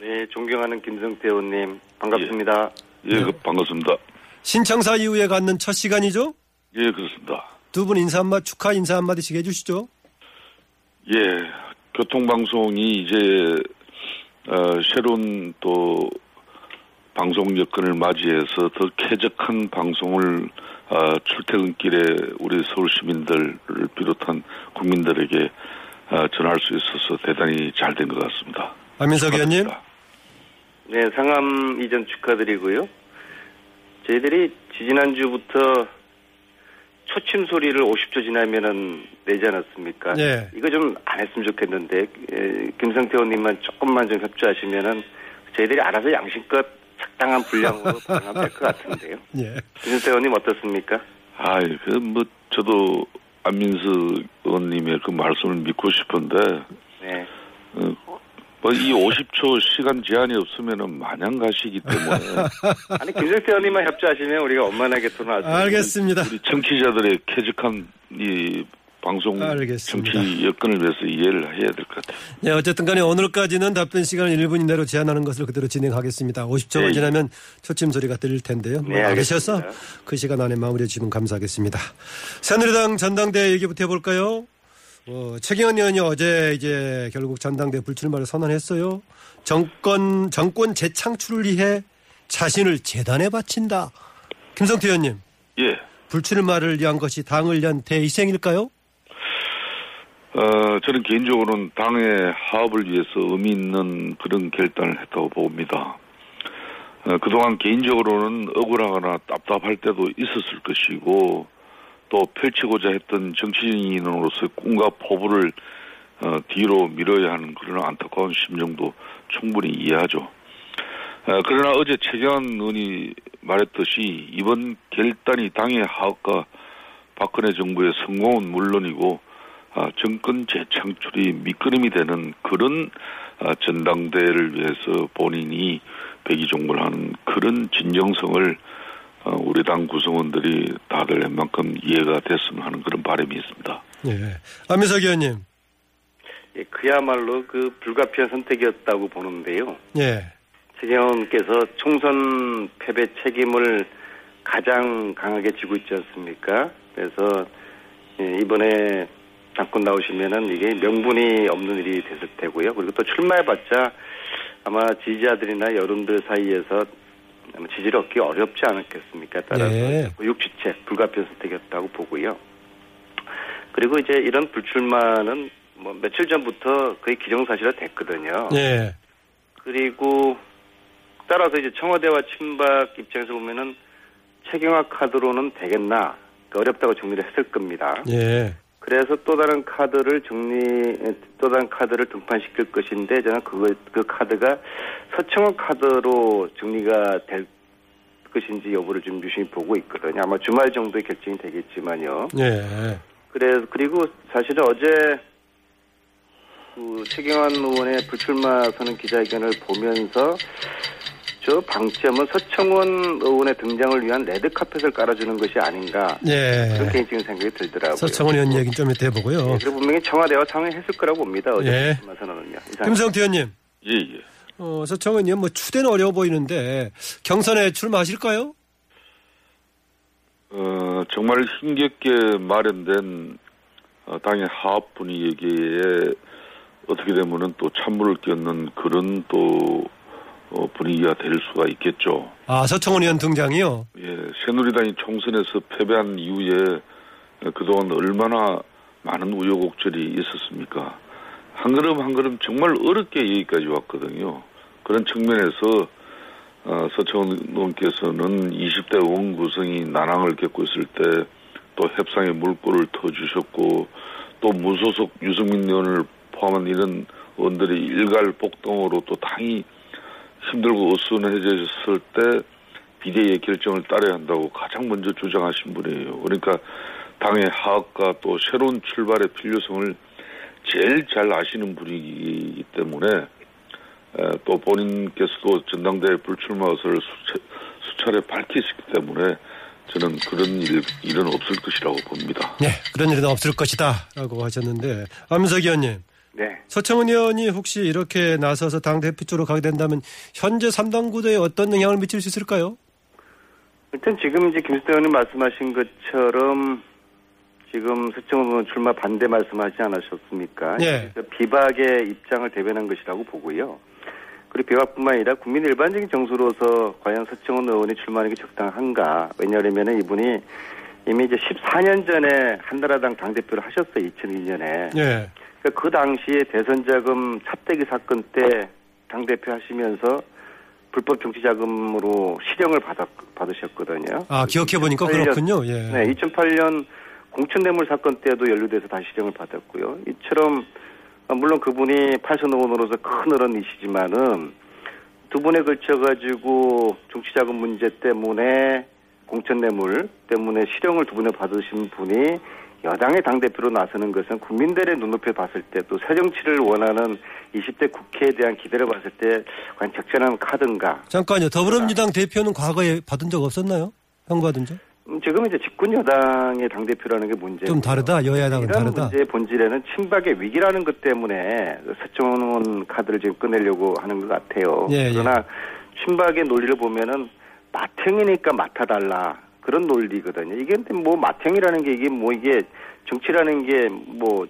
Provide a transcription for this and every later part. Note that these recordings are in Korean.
네, 존경하는 김성태 의원님 반갑습니다. 예, 그, 반갑습니다. 신청사 이후에 갖는 첫 시간이죠? 예, 그렇습니다. 두 분 인사 한마 축하 인사 한마디씩 해주시죠. 예, 교통방송이 이제, 어, 새로운 또, 방송 여건을 맞이해서 더 쾌적한 방송을, 어, 출퇴근길에 우리 서울 시민들을 비롯한 국민들에게, 어, 전할 수 있어서 대단히 잘 된 것 같습니다. 안민석 의원님. 네, 상암 이전 축하드리고요. 저희들이 지지난주부터 초침 소리를 50초 지나면은 내지 않았습니까? 예. 이거 좀 안 했으면 좋겠는데, 에, 김성태 의원님만 조금만 좀 협조하시면은 저희들이 알아서 양심껏 적당한 분량으로 방송하면 될 것 같은데요. 예. 김성태 의원님 어떻습니까? 아이, 그, 뭐, 저도 안민수 의원님의 그 말씀을 믿고 싶은데, 네. 뭐, 이 50초 시간 제한이 없으면은 마냥 가시기 때문에, 아니, 김성태 의원님만 협조하시면 우리가 원만하게 토론할 알겠습니다. 우리 청취자들의 쾌적한 이 방송 알겠습니다. 정치 여건을 위해서 이해를 해야 될 것 같아요. 네, 어쨌든 간에 오늘까지는 답변 시간을 1분 이내로 제한하는 것을 그대로 진행하겠습니다. 50초가 네. 지나면 초침 소리가 들릴 텐데요. 네, 알으셔서 알겠습니다. 그 시간 안에 마무리해 주시면 감사하겠습니다. 새누리당 전당대 얘기부터 해볼까요? 어, 최경환 의원이 어제 이제 결국 전당대 불출마를 선언했어요. 정권, 정권 재창출을 위해 자신을 재단에 바친다. 김성태 의원님, 예. 불출마를 위한 것이 당을 위한 대희생일까요? 어, 저는 개인적으로는 당의 화합을 위해서 의미 있는 그런 결단을 했다고 봅니다. 어, 그동안 개인적으로는 억울하거나 답답할 때도 있었을 것이고, 또 펼치고자 했던 정치인으로서의 꿈과 포부를 어, 뒤로 밀어야 하는 그런 안타까운 심정도 충분히 이해하죠. 어, 그러나 어제 최경환 의원이 말했듯이 이번 결단이 당의 하악과 박근혜 정부의 성공은 물론이고 아, 정권 재창출이 밑거름이 되는 그런 아, 전당대회를 위해서 본인이 배기종을 하는 그런 진정성을 어, 우리 당 구성원들이 다들 웬만큼 이해가 됐으면 하는 그런 바람이 있습니다. 예. 안민석 의원님, 예, 그야말로 그 불가피한 선택이었다고 보는데요. 예. 최경원께서 총선 패배 책임을 가장 강하게 지고 있지 않습니까? 그래서 예, 이번에 당권 나오시면은 이게 명분이 없는 일이 됐을 테고요. 그리고 또 출마해봤자 아마 지지자들이나 여론들 사이에서 지지를 얻기 어렵지 않았겠습니까? 따라서 네. 육지책 불가피한 선택이었다고 보고요. 그리고 이제 이런 불출마는 뭐 며칠 전부터 거의 기정사실화 됐거든요. 예. 그리고 따라서 이제 청와대와 친박 입장에서 보면은 최경화 카드로는 되겠나 그 어렵다고 정리를 했을 겁니다. 예. 그래서 또 다른 카드를 정리 또 다른 카드를 등판시킬 것인데 저는 그거 그 카드가 서청원 카드로 정리가 될 것인지 여부를 좀 유심히 보고 있거든요. 아마 주말 정도에 결정이 되겠지만요. 예. 그래 그리고 사실은 어제 그 최경환 의원의 불출마 선언 기자회견을 보면서 저 방점은 서청원 의원의 등장을 위한 레드 카펫을 깔아주는 것이 아닌가 예. 그런 개인적인 생각이 들더라고요. 서청원 의원 얘기는 좀 이따 해보고요. 네, 그리고 분명히 청와대와 상의했을 거라고 봅니다. 어제 예. 선언은요. 김성태 의원님, 예, 예. 어, 서청원 의원 뭐 추대는 어려워 보이는데 경선에 출마하실까요? 어, 정말 힘겹게 마련된 어, 당의 하합 분위기에 어떻게 되면은 또 찬물을 끼얹는 그런 또 어, 분위기가 될 수가 있겠죠. 아, 서청원 의원 등장이요? 예, 새누리당이 총선에서 패배한 이후에 그동안 얼마나 많은 우여곡절이 있었습니까? 한 걸음 한 걸음 정말 어렵게 여기까지 왔거든요. 그런 측면에서 어, 서청원 의원께서는 20대 의원 구성이 난항을 겪고 있을 때 또 협상의 물꼬를 터주셨고 또 무소속 유승민 의원을 포함한 이런 의원들이 일갈 복동으로 또 당이 힘들고 어수선해졌을 때 비대위의 결정을 따라야 한다고 가장 먼저 주장하신 분이에요. 그러니까 당의 하악과 또 새로운 출발의 필요성을 제일 잘 아시는 분이기 때문에 또 본인께서도 전당대회 불출마 의사를 수차 례 밝히셨기 때문에 저는 그런 일, 일은 없을 것이라고 봅니다. 네, 그런 일은 없을 것이다라고 하셨는데 안민석 의원님. 네. 서청은 의원이 혹시 이렇게 나서서 당 대표 쪽으로 가게 된다면 현재 3당 구도에 어떤 영향을 미칠 수 있을까요? 일단 지금 이제 김수태 의원님 말씀하신 것처럼 지금 서청원 의원 출마 반대 말씀하지 않으셨습니까? 네. 비박의 입장을 대변한 것이라고 보고요. 그리고 비박뿐만 아니라 국민 일반적인 정서로서 과연 서청원 의원이 출마하는 게 적당한가? 왜냐하면 이분이 이미 이제 14년 전에 한나라당 당대표를 하셨어요. 2002년에. 네. 그러니까 그 당시에 대선 자금 차떼기 사건 때 당대표 하시면서 불법 정치 자금으로 실형을 받았, 받으셨거든요. 아, 기억해보니까 그렇군요. 예. 네, 2008년 공천뇌물 사건 때도 연루돼서 다시 실형을 받았고요. 이처럼 물론 그분이 팔선 의원으로서 큰 어른이시지만은 두 번에 걸쳐가지고 정치 자금 문제 때문에 공천뇌물 때문에 실형을 두 번에 받으신 분이 여당의 당대표로 나서는 것은 국민들의 눈높이에 봤을 때 또 새 정치를 원하는 20대 국회에 대한 기대를 봤을 때 과연 적절한 카드인가. 잠깐요. 더불어민주당 대표는 과거에 받은 적 없었나요? 형 받은 적? 음, 지금 이제 집권 여당의 당 대표라는 게 문제고. 좀 다르다. 여야당은 다르다. 문제의 본질에는 친박의 위기라는 것 때문에 서청원 카드를 지금 꺼내려고 하는 것 같아요. 예, 예. 그러나 친박의 논리를 보면은 마탱이니까 맡아달라. 그런 논리거든요. 이게 근데 뭐 마탱이라는 게 이게 뭐 이게 정치라는 게 뭐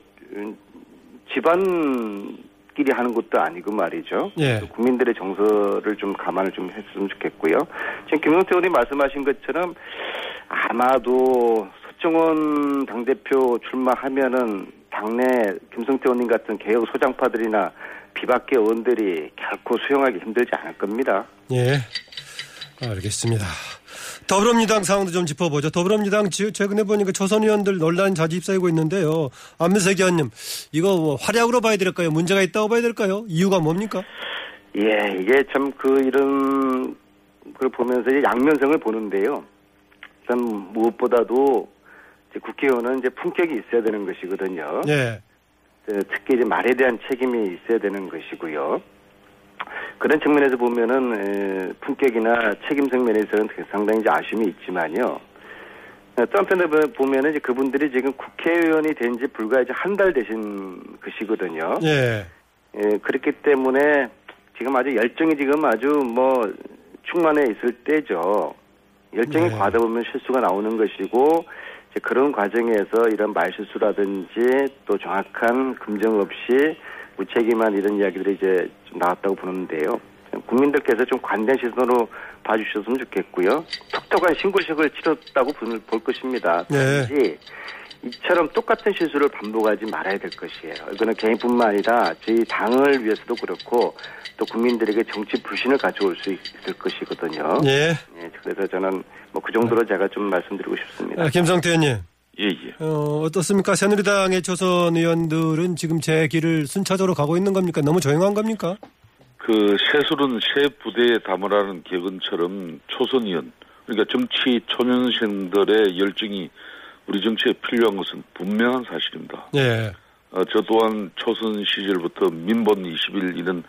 집안끼리 하는 것도 아니고 말이죠. 예. 국민들의 정서를 좀 감안을 좀 했으면 좋겠고요. 지금 김용태 의원이 말씀하신 것처럼 아마도 서청원 당대표 출마하면은 당내 김성태 의원님 같은 개혁 소장파들이나 비박계 의원들이 결코 수용하기 힘들지 않을 겁니다. 예. 알겠습니다. 더불어민주당 상황도 좀 짚어보죠. 더불어민주당 최근에 보니까 초선 의원들 논란이 자주 휩싸이고 있는데요. 안민석 의원님, 이거 뭐 활약으로 봐야 될까요? 문제가 있다고 봐야 될까요? 이유가 뭡니까? 예, 이게 참 그 이런 걸 보면서 이제 양면성을 보는데요. 일단 무엇보다도 이제 국회의원은 이제 품격이 있어야 되는 것이거든요. 예. 특히 이제 말에 대한 책임이 있어야 되는 것이고요. 그런 측면에서 보면은 에, 품격이나 책임성 면에서는 상당히 이제 아쉬움이 있지만요. 또 한편으로 보면은 이제 그분들이 지금 국회의원이 된 지 불과 이제 한 달 되신 것이거든요. 예. 예, 그렇기 때문에 지금 아주 열정이 지금 아주 뭐 충만해 있을 때죠. 열정이 네. 과다 보면 실수가 나오는 것이고 이제 그런 과정에서 이런 말실수라든지 또 정확한 금정 없이 무책임한 이런 이야기들이 이제 좀 나왔다고 보는데요. 국민들께서 좀 관대한 시선으로 봐주셨으면 좋겠고요. 톡톡한 신고식을 치렀다고 볼- 볼 것입니다. 네. 단지 이처럼 똑같은 실수를 반복하지 말아야 될 것이에요. 이거는 개인뿐만 아니라 저희 당을 위해서도 그렇고 또 국민들에게 정치 불신을 가져올 수 있- 있을 것이거든요. 예. 예, 그래서 저는 뭐 그 정도로 제가 좀 말씀드리고 싶습니다. 아, 김성태 의원님, 예, 예. 어, 어떻습니까? 새누리당의 초선 의원들은 지금 제 길을 순차적으로 가고 있는 겁니까? 너무 조용한 겁니까? 그 새술은 새 부대에 담으라는 격언처럼 초선 의원 그러니까 정치 초년생들의 열정이 우리 정치에 필요한 것은 분명한 사실입니다. 예. 어, 저 또한 초선 시절부터 민본 20일 이런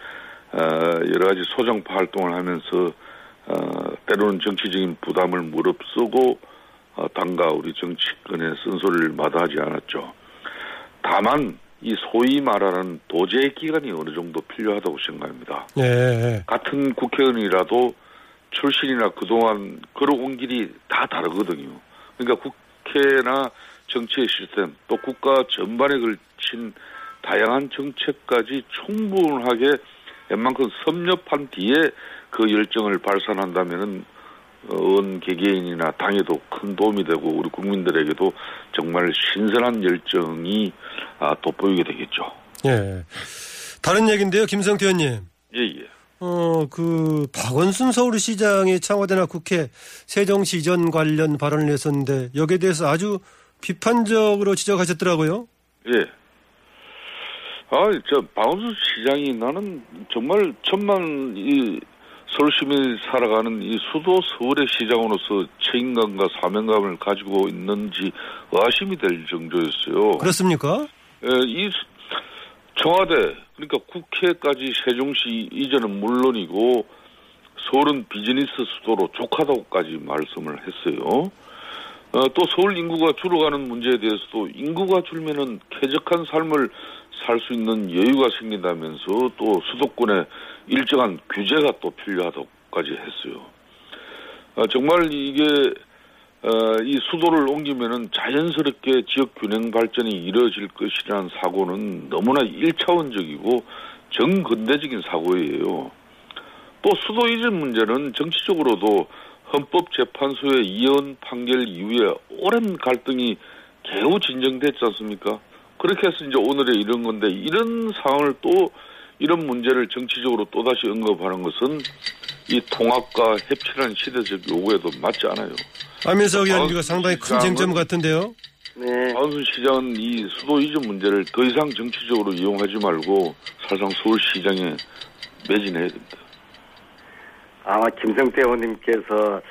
어, 여러 가지 소정파 활동을 하면서 어, 때로는 정치적인 부담을 무릅쓰고 어, 당과 우리 정치권의 쓴소리를 마다하지 않았죠. 다만 이 소위 말하는 도제 기간이 어느 정도 필요하다고 생각합니다. 예. 같은 국회의원이라도 출신이나 그동안 걸어온 길이 다 다르거든요. 그러니까 국회나 정치의 시스템 또 국가 전반에 걸친 다양한 정책까지 충분하게 웬만큼 섭렵한 뒤에 그 열정을 발산한다면은 원 개개인이나 당에도 큰 도움이 되고 우리 국민들에게도 정말 신선한 열정이 아, 돋보이게 되겠죠. 예. 다른 얘기인데요, 김성태 의원님. 예, 예. 어, 그, 박원순 서울시장이 청와대나 국회 세정시 이전 관련 발언을 했었는데, 여기에 대해서 아주 비판적으로 지적하셨더라고요. 예. 아, 저, 박원순 시장이 나는 정말 천만 이 서울 시민이 살아가는 이 수도 서울의 시장으로서 책임감과 사명감을 가지고 있는지 의아심이 될 정도였어요. 그렇습니까? 예, 이 수- 청와대 그러니까 국회까지 세종시 이전은 물론이고 서울은 비즈니스 수도로 족하다고까지 말씀을 했어요. 어, 또 서울 인구가 줄어가는 문제에 대해서도 인구가 줄면은 쾌적한 삶을 살 수 있는 여유가 생긴다면서 또 수도권에 일정한 규제가 또 필요하다고까지 했어요. 어, 정말 이게 어, 이 수도를 옮기면은 자연스럽게 지역 균형 발전이 이루어질 것이라는 사고는 너무나 일차원적이고 정근대적인 사고예요. 또 수도 이전 문제는 정치적으로도 헌법재판소의 이혼 판결 이후에 오랜 갈등이 개우 진정됐지 않습니까? 그렇게 해서 이제 오늘의 이런 건데 이런 상황을 또 이런 문제를 정치적으로 또다시 언급하는 것은 이 통합과 협치라는 시대적 요구에도 맞지 않아요. 안민석 의원 어, 이거 상당히 큰 쟁점 같은데요. 네. 박원순 시장은 이 수도 이전 문제를 더 이상 정치적으로 이용하지 말고 사실상 서울시장에 매진해야 됩니다. 아마 김성태 의원님께서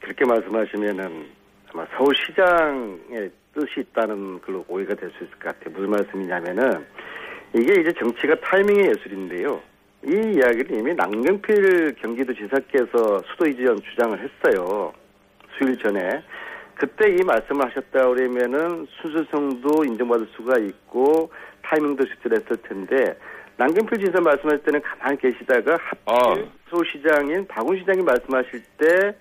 그렇게 말씀하시면은 아마 서울시장의 뜻이 있다는 걸로 오해가 될 수 있을 것 같아요. 무슨 말씀이냐면은 이게 이제 정치가 타이밍의 예술인데요. 이 이야기를 이미 남경필 경기도지사께서 수도 이전 주장을 했어요. 수일 전에. 그때 이 말씀을 하셨다 그러면은 수수성도 인정받을 수가 있고 타이밍도 적절했을 텐데 남경필 지사 말씀하실 때는 가만히 계시다가 하필 아. 서울시장인 박훈 시장이 말씀하실 때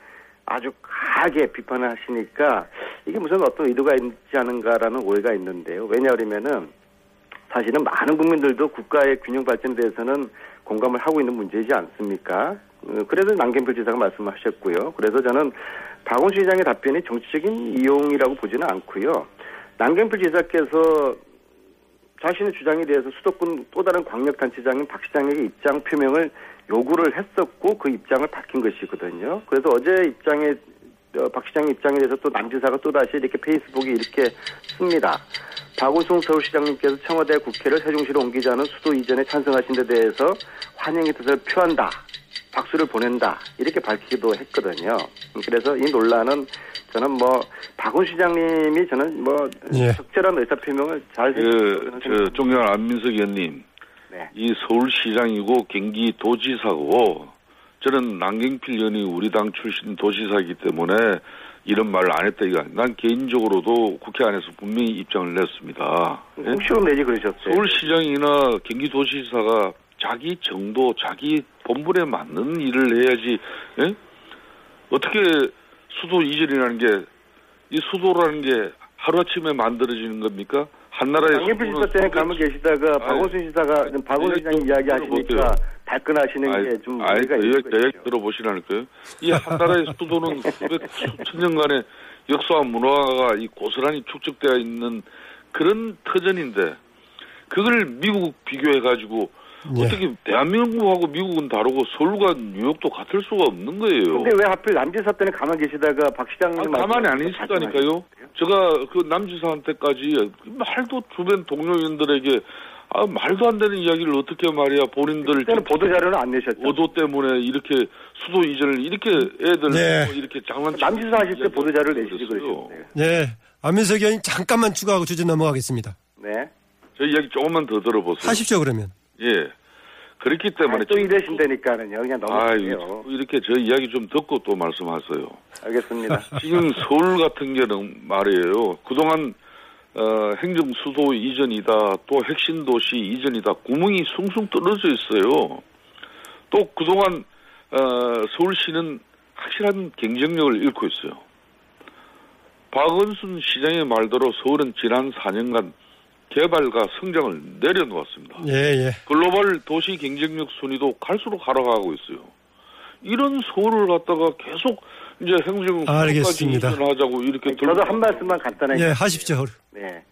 아주 강하게 비판을 하시니까 이게 무슨 어떤 의도가 있지 않은가라는 오해가 있는데요. 왜냐 그러면은 사실은 많은 국민들도 국가의 균형 발전에 대해서는 공감을 하고 있는 문제이지 않습니까? 어, 그래서 남경필 지사가 말씀하셨고요. 그래서 저는 박원 시장의 답변이 정치적인 이용이라고 보지는 않고요. 남경필 지사께서 자신의 주장에 대해서 수도권 또 다른 광역단체장인 박 시장에게 입장 표명을 요구를 했었고 그 입장을 밝힌 것이거든요. 그래서 어제 입장에 어, 박 시장의 입장에 대해서 또 남지사가 또 다시 이렇게 페이스북에 이렇게 씁니다. 박우승 서울시장님께서 청와대 국회를 세종시로 옮기자는 수도 이전에 찬성하신 데 대해서 환영의 뜻을 표한다. 박수를 보낸다. 이렇게 밝히기도 했거든요. 그래서 이 논란은 저는 뭐 박훈 시장님이 저는 뭐 예. 적절한 의사 표명을 잘 그, 저, 존경하는 안민석 의원님, 네. 이 서울시장이고 경기도지사고, 저는 남경필 의원이 우리 당 출신 도지사이기 때문에 이런 말을 안 했다 이거. 난 개인적으로도 국회 안에서 분명히 입장을 냈습니다. 예? 혹시로 내지 그러셨어요. 서울시장이나 경기도지사가 자기 정도, 자기 본분에 맞는 일을 해야지, 예? 어떻게 수도 이전이라는 게, 이 수도라는 게 하루아침에 만들어지는 겁니까? 한나라의 수도는 지사 때는 가만 계시다가 박원순 지사가 박원순 시장 좀 이야기 하시니까. 발끈하시는 게 좀 우리가 거죠. 들어보시라니까요. 이 한나라의 수도는 수백 수천 년간의 역사와 문화가 이 고스란히 축적되어 있는 그런 터전인데 그걸 미국 비교해 가지고 예. 어떻게 대한민국하고 미국은 다르고 서울과 뉴욕도 같을 수가 없는 거예요. 근데 왜 하필 남지사 때는 가만 계시다가 박 시장님 아, 가만히 안 있었다니까요. 제가 그 남지사한테까지 말도 주변 동료인들에게 아, 말도 안 되는 이야기를 어떻게 말이야 본인들 그때는 보도 자료는 안 내셨죠. 오도 때문에 이렇게 수도 이전을 이렇게 애들 네. 뭐 이렇게 장난 남지사 하실 때 보도 자료를 내시지 그러셨어요. 네. 안민석 의원님 잠깐만 추가하고 주제 넘어가겠습니다. 네. 저 이야기 조금만 더 들어보세요. 하십시오 그러면. 예. 그렇기 때문에 아, 또 이러신다니까는요. 그냥 아, 넘어가세요. 이렇게 저 이야기 좀 듣고 또 말씀하세요. 알겠습니다. 지금 서울 같은 경우는 말이에요. 그동안 어, 행정 수도 이전이다, 또 핵심 도시 이전이다, 구멍이 숭숭 떨어져 있어요. 또 그동안 어, 서울시는 확실한 경쟁력을 잃고 있어요. 박원순 시장의 말대로 서울은 지난 4년간 개발과 성장을 내려놓았습니다. 예, 예. 글로벌 도시 경쟁력 순위도 갈수록 하락하고 있어요. 이런 서울을 갖다가 계속 이제 행정 알겠습니다. 수도까지 이전하자고 이렇게 저도 한 말씀만 간단하게. 예, 하십시오. 네.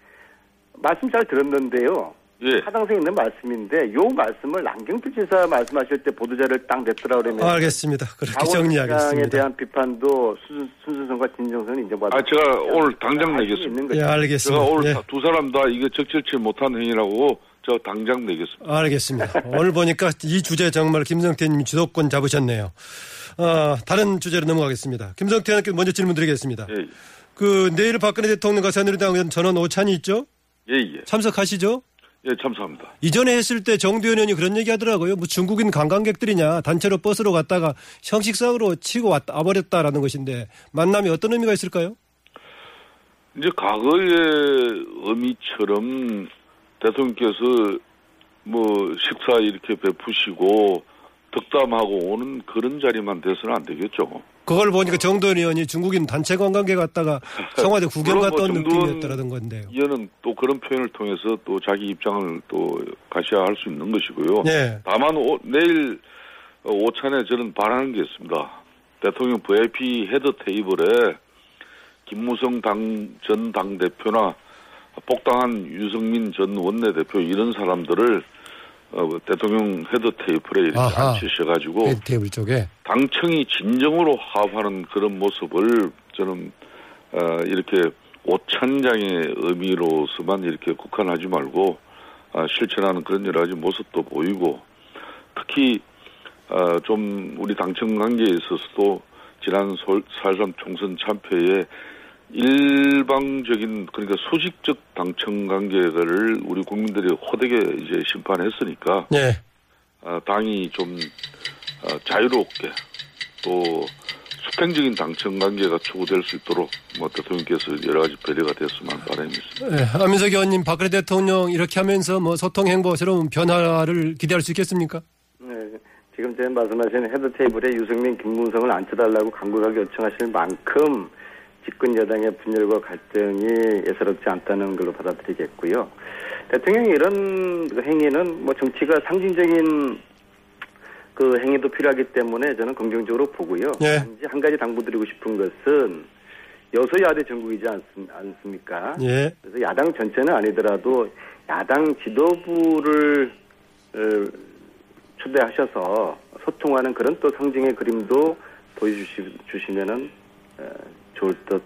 말씀 잘 들었는데요. 예. 타당성 있는 말씀인데 요 말씀을 남경필 지사 말씀하실 때 보도자를 딱 냈더라 그러면 알겠습니다. 그렇게 정리하겠습니다. 대한 비판도 순, 순수성과 진정성은 인정받아. 아 제가 오늘 당장 내겠습니다. 예, 거죠. 제가 알겠습니다. 오늘 예. 다- 두 사람 다 이거 적절치 못한 행위라고 저 당장 내겠습니다. 알겠습니다. 오늘 보니까 이 주제 정말 김성태님 주도권 잡으셨네요. 어, 다른 주제로 넘어가겠습니다. 김성태 의원께 먼저 질문 드리겠습니다. 예, 그 내일 박근혜 대통령과 새누리당 의원 전원 오찬이 있죠? 예, 예. 참석하시죠? 예, 참사합니다. 이전에 했을 때 정두현 의원이 그런 얘기 하더라고요. 뭐 중국인 관광객들이냐 단체로 버스로 갔다가 형식상으로 치고 왔다 와버렸다라는 것인데 만남이 어떤 의미가 있을까요? 이제 과거의 의미처럼 대통령께서 뭐 식사 이렇게 베푸시고 덕담하고 오는 그런 자리만 돼서는 안 되겠죠. 그걸 보니까 정두현 의원이 중국인 단체 관광객 갔다가 청와대 구경 온뭐 느낌이었다라는 건데요. 이거는 또 그런 표현을 통해서 또 자기 입장을 또 가셔야 할 수 있는 것이고요. 네. 다만 오- 내일 어, 오찬에 저는 바라는 게 있습니다. 대통령 VIP head table에 김무성 당, 전 당대표나 복당한 유승민 전 원내대표 이런 사람들을 어, 대통령 head table에 이렇게 아하. 앉히셔가지고 head table 쪽에. 당청이 진정으로 화합하는 그런 모습을 저는 어, 이렇게 오찬장의 의미로서만 이렇게 국한하지 말고 아, 실천하는 그런 여러 가지 모습도 보이고 특히 어, 좀 우리 당청 관계에 있어서도 지난 살삼 총선 참패에 일방적인 그러니까 수직적 당청 관계를 우리 국민들이 호되게 이제 심판했으니까 네. 어, 당이 좀 어, 자유롭게 또 수평적인 당청 관계가 추구될 수 있도록 뭐 대통령께서 여러 가지 배려가 됐으면 하는 바람이 있습니다. 네. 안민석 의원님 박근혜 대통령 이렇게 하면서 뭐 소통 행보 새로운 변화를 기대할 수 있겠습니까? 네, 지금 제 말씀하신 head table에 유승민, 김무성을 앉혀달라고 간곡하게 요청하실 만큼 집권 여당의 분열과 갈등이 예사롭지 않다는 걸로 받아들이겠고요. 대통령이 이런 그 행위는 뭐 정치가 상징적인 그 행위도 필요하기 때문에 저는 긍정적으로 보고요. 예. 한 가지 당부드리고 싶은 것은 여소야대 전국이지 않습, 않습니까? 예. 그래서 야당 전체는 아니더라도 야당 지도부를 어, 초대하셔서 소통하는 그런 또 상징의 그림도 보여주시면은 어, 좋을 듯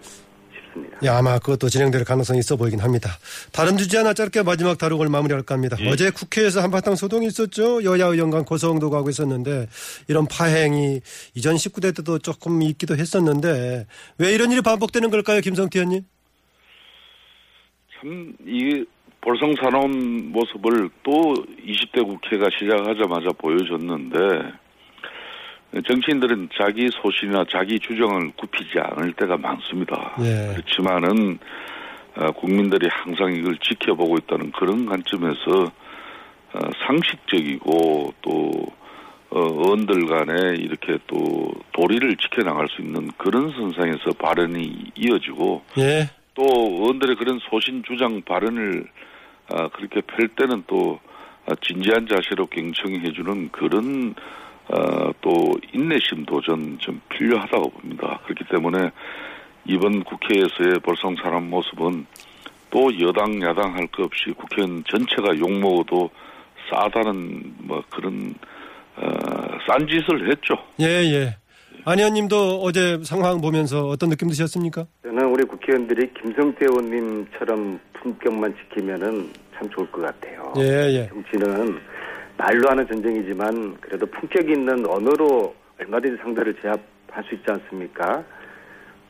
싶습니다. 예, 아마 그것도 진행될 가능성이 있어 보이긴 합니다. 다른 주제 하나 짧게 마지막 다루고 마무리할까 합니다. 어제 국회에서 한바탕 소동이 있었죠. 여야 의원 간 고소응도 가고 있었는데 이런 파행이 이전 19대 때도 조금 있기도 했었는데 왜 이런 일이 반복되는 걸까요, 김성태 의원님? 참, 이 볼성사나운 모습을 또 20대 국회가 시작하자마자 보여줬는데, 정치인들은 자기 소신이나 자기 주장을 굽히지 않을 때가 많습니다. 예. 그렇지만은, 어, 국민들이 항상 이걸 지켜보고 있다는 그런 관점에서, 어, 상식적이고 또, 어, 의원들 간에 이렇게 또 도리를 지켜나갈 수 있는 그런 선상에서 발언이 이어지고, 예. 또 의원들의 그런 소신 주장 발언을 아, 그렇게 펼 때는 또 아, 진지한 자세로 경청해주는 그런 아, 또 인내심 도 전 좀 필요하다고 봅니다. 그렇기 때문에 이번 국회에서의 볼성사람 모습은 또 여당 야당 할 것 없이 국회의원 전체가 욕먹어도 싸다는 뭐 그런 어, 싼 짓을 했죠. 예, 예. 안 의원님도 어제 상황 보면서 어떤 느낌 드셨습니까? 저는 우리 국회의원들이 김성태 의원님처럼 품격만 지키면은 참 좋을 것 같아요. 예, 예. 정치는 말로 하는 전쟁이지만 그래도 품격 있는 언어로 얼마든지 상대를 제압할 수 있지 않습니까?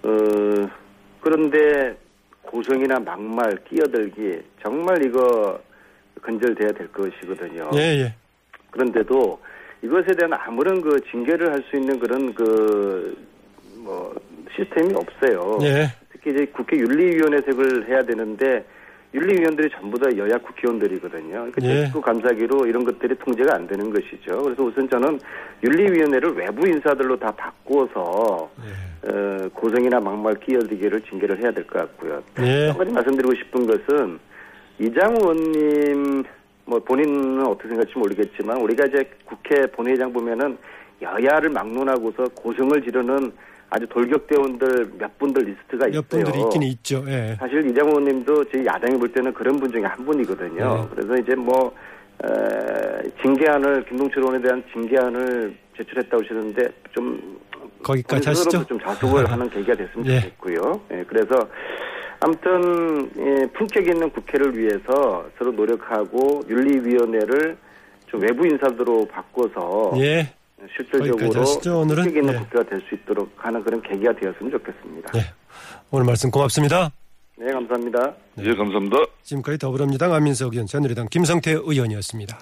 어, 그런데 고성이나 막말, 끼어들기 정말 이거 근절돼야 될 것이거든요. 예, 예. 그런데도 이것에 대한 아무런 그 징계를 할 수 있는 그런 그 뭐 시스템이 없어요. 예. 특히 이제 국회 윤리위원회색을 해야 되는데 윤리위원들이 전부 다 여야 국회의원들이거든요. 그러니까 예. 직구 감사기로 이런 것들이 통제가 안 되는 것이죠. 그래서 우선 저는 윤리위원회를 외부 인사들로 다 바꾸어서 예. 어, 고성이나 막말 끼어들기를 징계를 해야 될 것 같고요. 예. 한 가지 말씀드리고 싶은 것은 이장 의원님 뭐 본인은 어떻게 생각할지 모르겠지만 우리가 이제 국회 본회의장 보면은 여야를 막론하고서 고성을 지르는 아주 돌격대원들 몇 분들 리스트가 있어요. 몇 분들이 있긴 있죠. 예. 사실 이장 의원님도 저희 야당이 볼 때는 그런 분 중에 한 분이거든요. 네. 그래서 이제 뭐 에, 징계안을 김동철 의원에 대한 징계안을 제출했다고 하시는데 좀 거기까지 하시죠? 좀 자숙을 하는 계기가 됐으면 예. 좋겠고요. 예, 그래서 아무튼 예, 품격 있는 국회를 위해서 서로 노력하고 윤리위원회를 좀 외부 인사들로 바꿔서 예. 실질적으로? 품격 있는 네. 국회가 될 수 있도록 하는 그런 계기가 되었으면 좋겠습니다. 네. 오늘 말씀 고맙습니다. 네, 감사합니다. 예, 감사합니다. 지금까지 더불어민주당 안민석 의원, 새누리당 김성태 의원이었습니다.